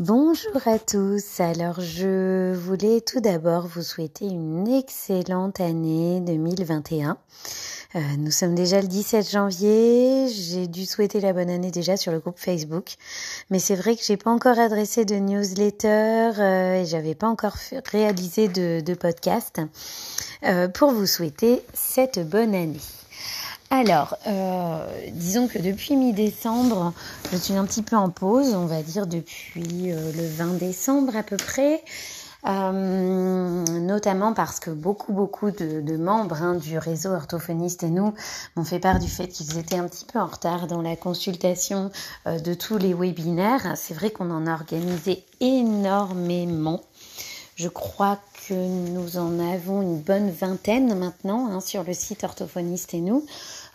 Bonjour à tous. Alors, je voulais tout d'abord vous souhaiter une excellente année 2021. Euh, nous sommes déjà le 17 janvier. J'ai dû souhaiter la bonne année déjà sur le groupe Facebook, mais c'est vrai que j'ai pas encore adressé de newsletter euh, et j'avais pas encore réalisé de, podcast euh, pour vous souhaiter cette bonne année. Alors, euh, disons que depuis mi-décembre, je suis un petit peu en pause, on va dire depuis euh, le 20 décembre à peu près. Euh, notamment parce que beaucoup beaucoup de, membres hein, du réseau orthophoniste et nous m'ont fait part du fait qu'ils étaient un petit peu en retard dans la consultation de tous les webinaires. C'est vrai qu'on en a organisé énormément. Je crois que nous en avons une bonne vingtaine maintenant hein, sur le site orthophoniste et nous.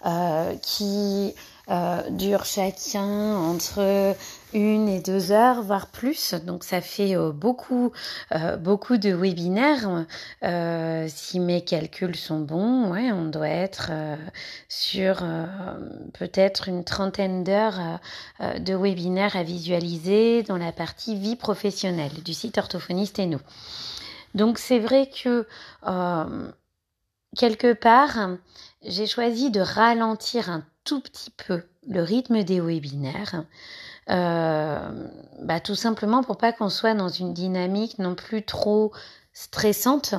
Euh, qui euh, durent chacun entre une et deux heures, voire plus. Donc ça fait euh, beaucoup, beaucoup de webinaires. si mes calculs sont bons, ouais, on doit être sur peut-être une trentaine d'heures de webinaires à visualiser dans la partie vie professionnelle du site orthophoniste et nous. Donc c'est vrai que quelque part, j'ai choisi de ralentir un tout petit peu le rythme des webinaires. Euh, bah, tout simplement pour pas qu'on soit dans une dynamique non plus trop stressante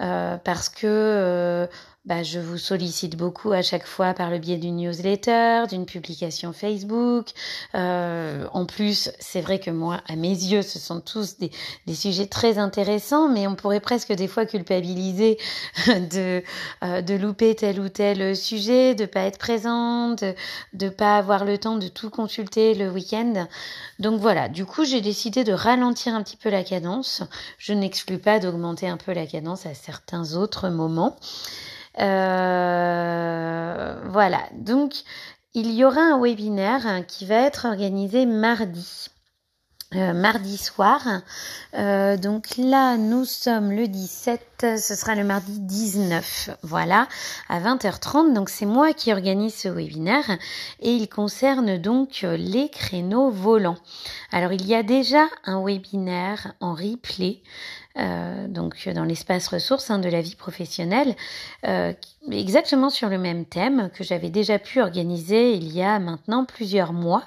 euh, parce que euh, bah, je vous sollicite beaucoup à chaque fois par le biais d'une newsletter, d'une publication Facebook. Euh, en plus, c'est vrai que moi, à mes yeux, ce sont tous des, sujets très intéressants, mais on pourrait presque des fois culpabiliser de, euh, de louper tel ou tel sujet, de pas être présente, de ne pas avoir le temps de tout consulter le week-end. Donc voilà, du coup, j'ai décidé de ralentir un petit peu la cadence. Je n'exclus pas d'augmenter un peu la cadence à certains autres moments. Euh, voilà, donc il y aura un webinaire qui va être organisé mardi. Euh, mardi soir. Euh, donc là, nous sommes le 17, ce sera le mardi 19, voilà, à 20h30. Donc c'est moi qui organise ce webinaire et il concerne donc les créneaux volants. Alors il y a déjà un webinaire en replay euh, donc dans l'espace ressources hein, de la vie professionnelle, exactement sur le même thème que j'avais déjà pu organiser il y a maintenant plusieurs mois.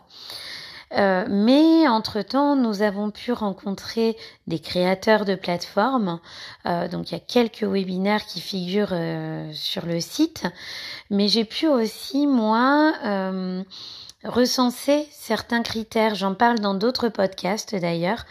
Euh, mais entre-temps, nous avons pu rencontrer des créateurs de plateformes. donc il y a quelques webinaires qui figurent sur le site. Mais j'ai pu aussi, moi, recenser certains critères. J'en parle dans d'autres podcasts d'ailleurs.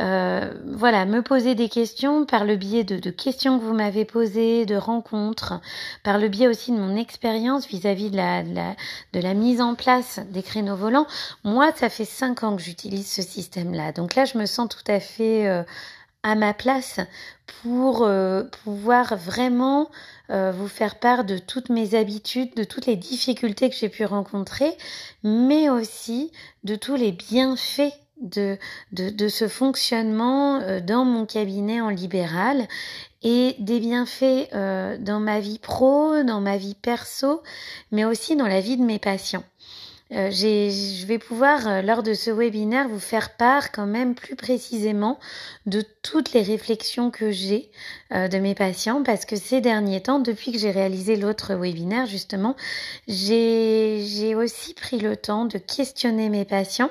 Euh, voilà, me poser des questions par le biais de, questions que vous m'avez posées, de rencontres, par le biais aussi de mon expérience vis-à-vis de la, mise en place des créneaux volants. Moi, ça fait cinq ans que j'utilise ce système-là. Donc là, je me sens tout à fait euh, à ma place pour euh, pouvoir vraiment vous faire part de toutes mes habitudes, de toutes les difficultés que j'ai pu rencontrer, mais aussi de tous les bienfaits de, de, de ce fonctionnement euh, dans mon cabinet en libéral et des bienfaits euh, dans ma vie pro, dans ma vie perso, mais aussi dans la vie de mes patients. Euh, je vais pouvoir, lors de ce webinaire, vous faire part quand même plus précisément de toutes les réflexions que j'ai de mes patients parce que ces derniers temps, depuis que j'ai réalisé l'autre webinaire, justement, j'ai aussi pris le temps de questionner mes patients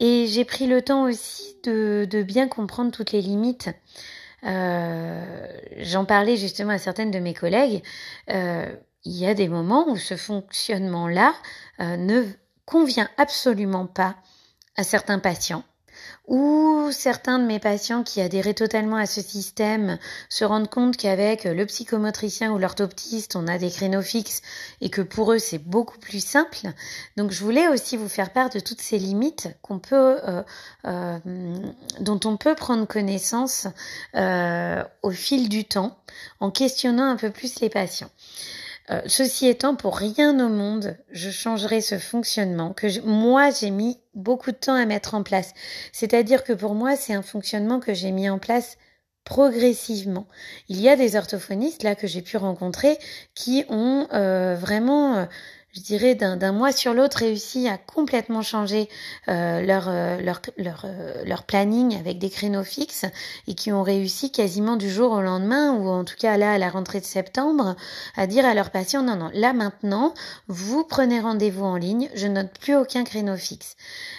et j'ai pris le temps aussi de, bien comprendre toutes les limites. Euh, J'en parlais justement à certaines de mes collègues. Euh, il y a des moments où ce fonctionnement-là euh, ne convient absolument pas à certains patients ou certains de mes patients qui adhéraient totalement à ce système se rendent compte qu'avec le psychomotricien ou l'orthoptiste, on a des créneaux fixes et que pour eux c'est beaucoup plus simple. Donc je voulais aussi vous faire part de toutes ces limites euh, euh, dont on peut prendre connaissance euh, au fil du temps en questionnant un peu plus les patients. Euh, ceci étant, pour rien au monde, je changerai ce fonctionnement que moi j'ai mis beaucoup de temps à mettre en place. C'est-à-dire que pour moi, c'est un fonctionnement que j'ai mis en place progressivement. Il y a des orthophonistes là que j'ai pu rencontrer qui ont euh, vraiment, euh, je dirais, d'un mois sur l'autre réussi à complètement changer euh, leur, euh, leur, leur, euh, leur, planning avec des créneaux fixes et qui ont réussi quasiment du jour au lendemain, ou en tout cas là à la rentrée de septembre, à dire à leurs patients, non, non, là maintenant, vous prenez rendez-vous en ligne, je note plus aucun créneau fixe.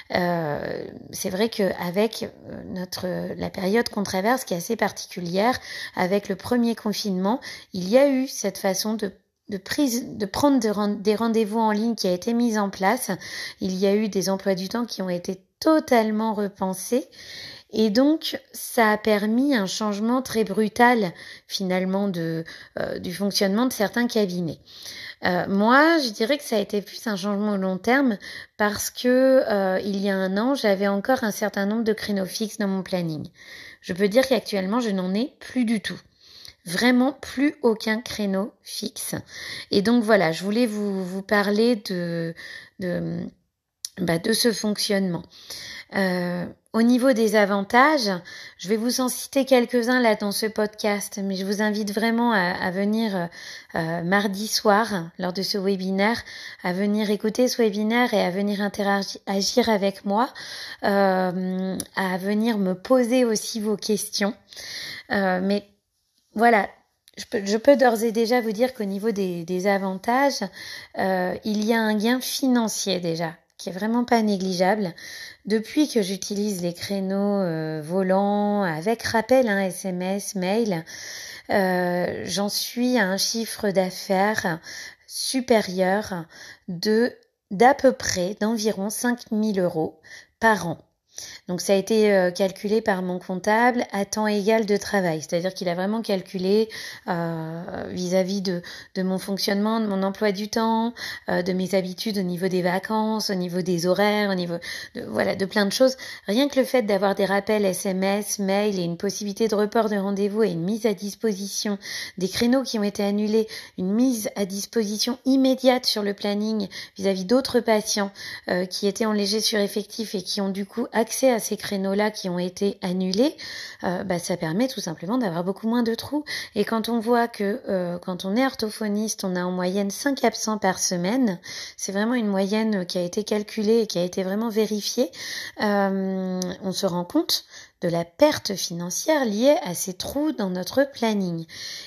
C'est vrai qu'avec notre la période qu'on traverse, qui est assez particulière, avec le premier confinement, il y a eu cette façon de de prise, de prendre des rendez-vous en ligne qui a été mise en place. Il y a eu des emplois du temps qui ont été totalement repensés. Et donc, ça a permis un changement très brutal, finalement, de, euh, du fonctionnement de certains cabinets. Euh, moi, je dirais que ça a été plus un changement au long terme parce que euh, il y a un an, j'avais encore un certain nombre de créneaux fixes dans mon planning. Je peux dire qu'actuellement, je n'en ai plus du tout vraiment plus aucun créneau fixe. Et donc voilà, je voulais vous, vous parler de, de, bah, de ce fonctionnement. Euh, au niveau des avantages, je vais vous en citer quelques-uns là dans ce podcast, mais je vous invite vraiment à, venir euh, mardi soir lors de ce webinaire, à venir écouter ce webinaire et à venir interagir avec moi, euh, à venir me poser aussi vos questions. mais voilà, je peux, d'ores et déjà vous dire qu'au niveau des, avantages, euh, il y a un gain financier déjà qui est vraiment pas négligeable. Depuis que j'utilise les créneaux euh, volants avec rappel, hein, SMS, mail, euh, j'en suis à un chiffre d'affaires supérieur de d'à peu près d'environ 5000 euros par an. Donc ça a été euh, calculé par mon comptable à temps égal de travail, c'est-à-dire qu'il a vraiment calculé euh, vis-à-vis de, mon fonctionnement, de mon emploi du temps, euh, de mes habitudes au niveau des vacances, au niveau des horaires, au niveau de, voilà de plein de choses. Rien que le fait d'avoir des rappels SMS, mail et une possibilité de report de rendez-vous et une mise à disposition des créneaux qui ont été annulés, une mise à disposition immédiate sur le planning vis-à-vis d'autres patients qui étaient en léger sureffectif et qui ont du coup accès à ces créneaux-là qui ont été annulés, euh, bah, ça permet tout simplement d'avoir beaucoup moins de trous. Et quand on voit que euh, quand on est orthophoniste, on a en moyenne 5 absents par semaine, c'est vraiment une moyenne qui a été calculée et qui a été vraiment vérifiée, euh, on se rend compte de la perte financière liée à ces trous dans notre planning.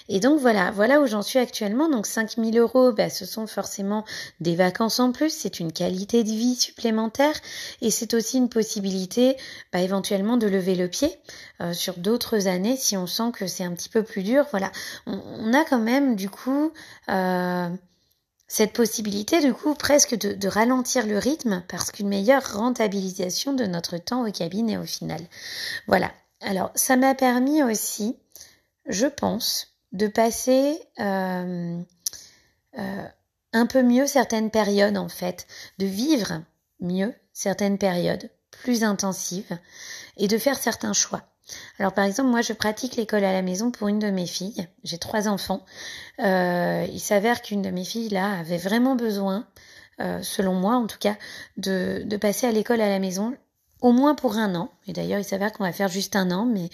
Et donc voilà, voilà où j'en suis actuellement. Donc 5000 euros, bah, ce sont forcément des vacances en plus, c'est une qualité de vie supplémentaire et c'est aussi une possibilité bah, éventuellement de lever le pied euh, sur d'autres années si on sent que c'est un petit peu plus dur. Voilà, on, a quand même du coup... Euh, cette possibilité, du coup, presque de, ralentir le rythme parce qu'une meilleure rentabilisation de notre temps au cabinet au final. Voilà. Alors, ça m'a permis aussi, je pense, de passer euh, euh, un peu mieux certaines périodes, en fait, de vivre mieux certaines périodes plus intensives et de faire certains choix. Alors par exemple, moi je pratique l'école à la maison pour une de mes filles. J'ai trois enfants. Euh, il s'avère qu'une de mes filles là avait vraiment besoin, euh, selon moi en tout cas, de, de passer à l'école à la maison au moins pour un an. Et d'ailleurs, il s'avère qu'on va faire juste un an, mais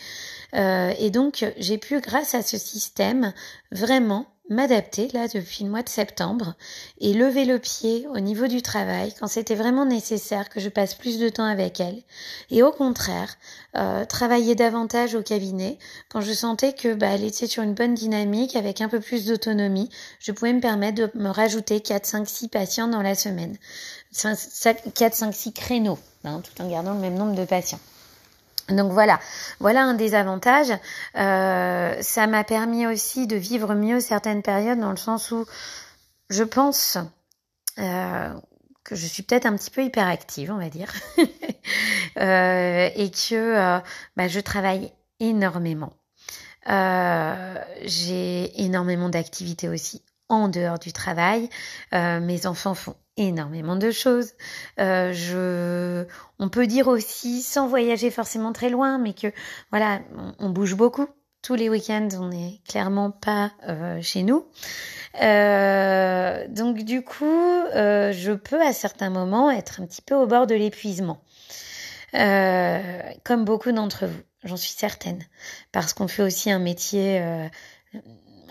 euh, et donc j'ai pu, grâce à ce système, vraiment m'adapter là depuis le mois de septembre et lever le pied au niveau du travail quand c'était vraiment nécessaire que je passe plus de temps avec elle. Et au contraire euh, travailler davantage au cabinet quand je sentais que bah, elle était sur une bonne dynamique avec un peu plus d'autonomie je pouvais me permettre de me rajouter 4 5 6 patients dans la semaine. 4 5 6 créneaux hein, tout en gardant le même nombre de patients donc voilà, voilà un des avantages. Euh, ça m'a permis aussi de vivre mieux certaines périodes dans le sens où je pense euh, que je suis peut-être un petit peu hyperactive, on va dire, euh, et que bah, je travaille énormément. J'ai énormément d'activités aussi en dehors du travail. mes enfants font énormément de choses. Euh, je, on peut dire aussi, sans voyager forcément très loin, mais que voilà, on, bouge beaucoup. Tous les week-ends, on n'est clairement pas euh, chez nous. Euh, donc du coup, je peux à certains moments être un petit peu au bord de l'épuisement, comme beaucoup d'entre vous, j'en suis certaine, parce qu'on fait aussi un métier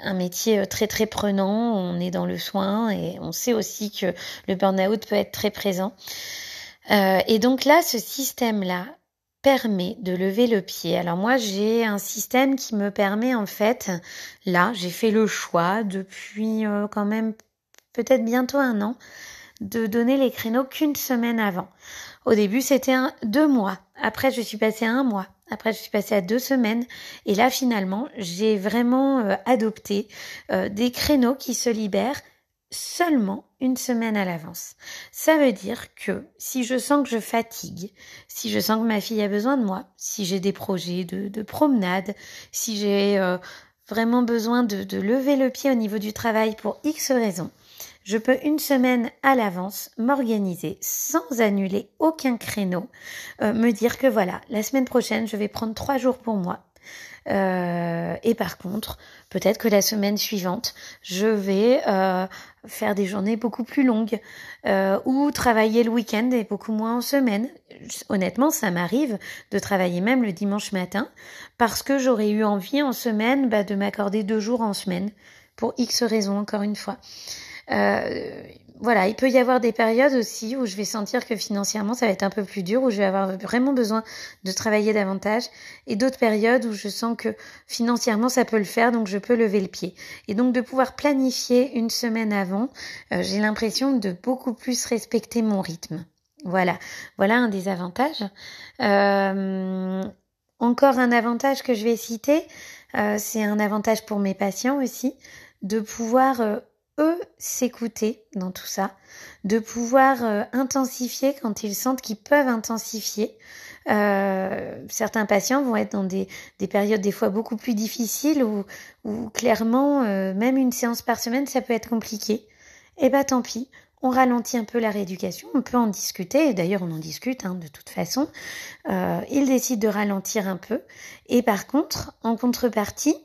un métier très très prenant, on est dans le soin et on sait aussi que le burn-out peut être très présent. et donc là, ce système-là permet de lever le pied. Alors moi, j'ai un système qui me permet en fait, là, j'ai fait le choix depuis quand même peut-être bientôt un an, de donner les créneaux qu'une semaine avant. Au début, c'était deux mois. Après, je suis passée à un mois. Après, je suis passée à deux semaines. Et là, finalement, j'ai vraiment euh, adopté euh, des créneaux qui se libèrent seulement une semaine à l'avance. Ça veut dire que si je sens que je fatigue, si je sens que ma fille a besoin de moi, si j'ai des projets de, promenade, si j'ai euh, vraiment besoin de, de lever le pied au niveau du travail pour X raisons, je peux une semaine à l'avance m'organiser sans annuler aucun créneau, euh, me dire que voilà, la semaine prochaine, je vais prendre trois jours pour moi. Euh, et par contre, peut-être que la semaine suivante, je vais euh, faire des journées beaucoup plus longues ou travailler le week-end et beaucoup moins en semaine. Honnêtement, ça m'arrive de travailler même le dimanche matin parce que j'aurais eu envie en semaine bah, de m'accorder deux jours en semaine pour X raisons, encore une fois. Euh, voilà, il peut y avoir des périodes aussi où je vais sentir que financièrement ça va être un peu plus dur, où je vais avoir vraiment besoin de travailler davantage, et d'autres périodes où je sens que financièrement ça peut le faire, donc je peux lever le pied. Et donc de pouvoir planifier une semaine avant, euh, j'ai l'impression de beaucoup plus respecter mon rythme. Voilà, voilà un des avantages. Euh, encore un avantage que je vais citer, c'est un avantage pour mes patients aussi, de pouvoir eux s'écouter dans tout ça, de pouvoir euh, intensifier quand ils sentent qu'ils peuvent intensifier. Euh, certains patients vont être dans des, des, périodes des fois beaucoup plus difficiles où, clairement euh, même une séance par semaine ça peut être compliqué. Eh bah tant pis, on ralentit un peu la rééducation, on peut en discuter, d'ailleurs on en discute hein, de toute façon. Ils décident de ralentir un peu. Et par contre, en contrepartie,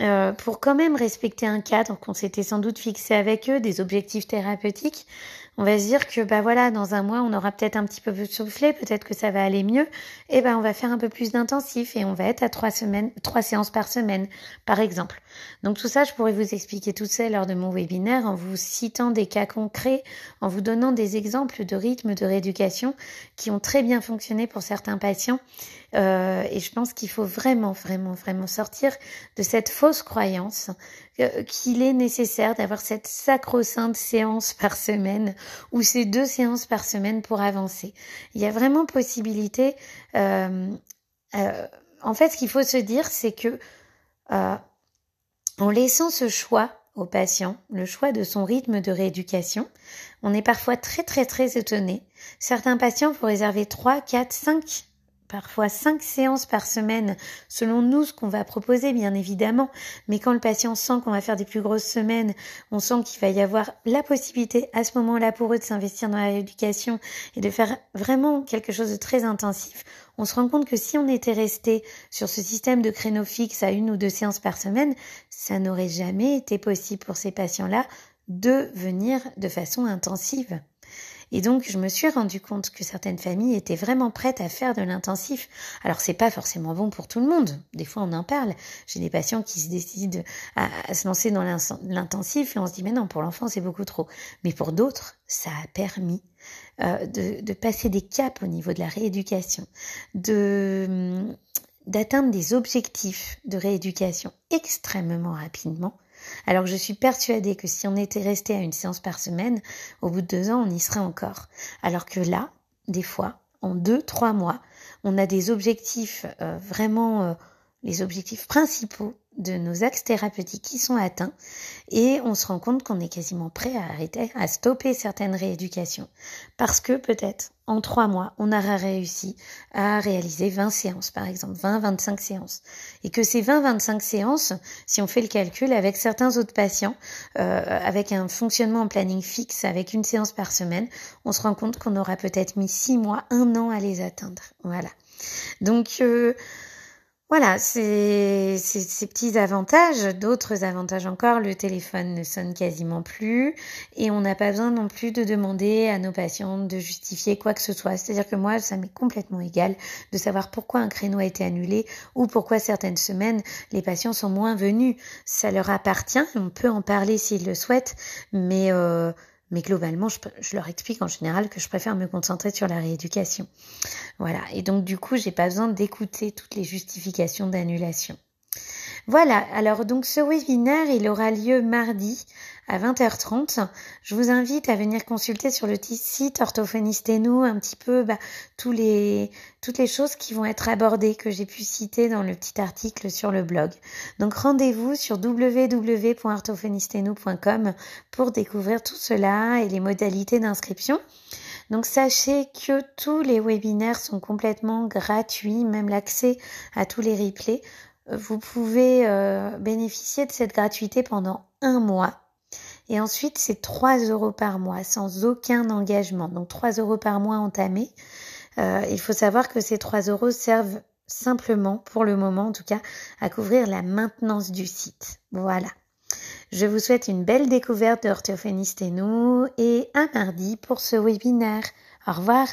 euh, pour quand même respecter un cadre qu'on s'était sans doute fixé avec eux, des objectifs thérapeutiques, on va se dire que bah voilà, dans un mois, on aura peut-être un petit peu soufflé, peut-être que ça va aller mieux, et ben on va faire un peu plus d'intensif et on va être à trois semaines, trois séances par semaine, par exemple. Donc tout ça, je pourrais vous expliquer tout ça lors de mon webinaire en vous citant des cas concrets, en vous donnant des exemples de rythmes de rééducation qui ont très bien fonctionné pour certains patients. Euh, et je pense qu'il faut vraiment, vraiment, vraiment sortir de cette fausse croyance euh, qu'il est nécessaire d'avoir cette sacro-sainte séance par semaine ou ces deux séances par semaine pour avancer. Il y a vraiment possibilité. Euh, euh, en fait, ce qu'il faut se dire, c'est que en laissant ce choix au patient, le choix de son rythme de rééducation, on est parfois très très très étonné. Certains patients vont réserver 3, 4, 5 parfois cinq séances par semaine, selon nous ce qu'on va proposer bien évidemment, mais quand le patient sent qu'on va faire des plus grosses semaines, on sent qu'il va y avoir la possibilité à ce moment-là pour eux de s'investir dans la rééducation et de faire vraiment quelque chose de très intensif, on se rend compte que si on était resté sur ce système de créneau fixe à une ou deux séances par semaine, ça n'aurait jamais été possible pour ces patients-là de venir de façon intensive. Et donc, je me suis rendu compte que certaines familles étaient vraiment prêtes à faire de l'intensif. Alors, c'est pas forcément bon pour tout le monde. Des fois, on en parle. J'ai des patients qui se décident à, se lancer dans l'intensif et on se dit, mais non, pour l'enfant, c'est beaucoup trop. Mais pour d'autres, ça a permis euh, de, de, passer des caps au niveau de la rééducation, de d'atteindre des objectifs de rééducation extrêmement rapidement alors je suis persuadée que si on était resté à une séance par semaine, au bout de deux ans, on y serait encore. Alors que là, des fois, en deux, trois mois, on a des objectifs euh, vraiment, euh, les objectifs principaux de nos axes thérapeutiques qui sont atteints et on se rend compte qu'on est quasiment prêt à arrêter, à stopper certaines rééducations parce que peut-être en trois mois on aura réussi à réaliser 20 séances par exemple, 20-25 séances et que ces 20-25 séances, si on fait le calcul avec certains autres patients, euh, avec un fonctionnement en planning fixe, avec une séance par semaine, on se rend compte qu'on aura peut-être mis six mois, un an à les atteindre. Voilà. Donc euh, Voilà, c'est ces petits avantages. D'autres avantages encore, le téléphone ne sonne quasiment plus et on n'a pas besoin non plus de demander à nos patients de justifier quoi que ce soit. C'est-à-dire que moi, ça m'est complètement égal de savoir pourquoi un créneau a été annulé ou pourquoi certaines semaines les patients sont moins venus. Ça leur appartient, on peut en parler s'ils le souhaitent, mais euh, mais globalement, je, leur explique en général que je préfère me concentrer sur la rééducation. Voilà. Et donc, du coup, j'ai pas besoin d'écouter toutes les justifications d'annulation. Voilà. Alors, donc, ce webinaire, il aura lieu mardi à 20h30. Je vous invite à venir consulter sur le site Orthophoniste nous un petit peu bah, tous les, toutes les choses qui vont être abordées que j'ai pu citer dans le petit article sur le blog. Donc rendez-vous sur www.orthophonistenou.com pour découvrir tout cela et les modalités d'inscription. Donc sachez que tous les webinaires sont complètement gratuits, même l'accès à tous les replays. Vous pouvez euh, bénéficier de cette gratuité pendant un mois et ensuite, c'est 3 euros par mois sans aucun engagement. Donc 3 euros par mois entamés. Euh, il faut savoir que ces 3 euros servent simplement, pour le moment en tout cas, à couvrir la maintenance du site. Voilà. Je vous souhaite une belle découverte de Orthophoniste et nous et un mardi pour ce webinaire. Au revoir.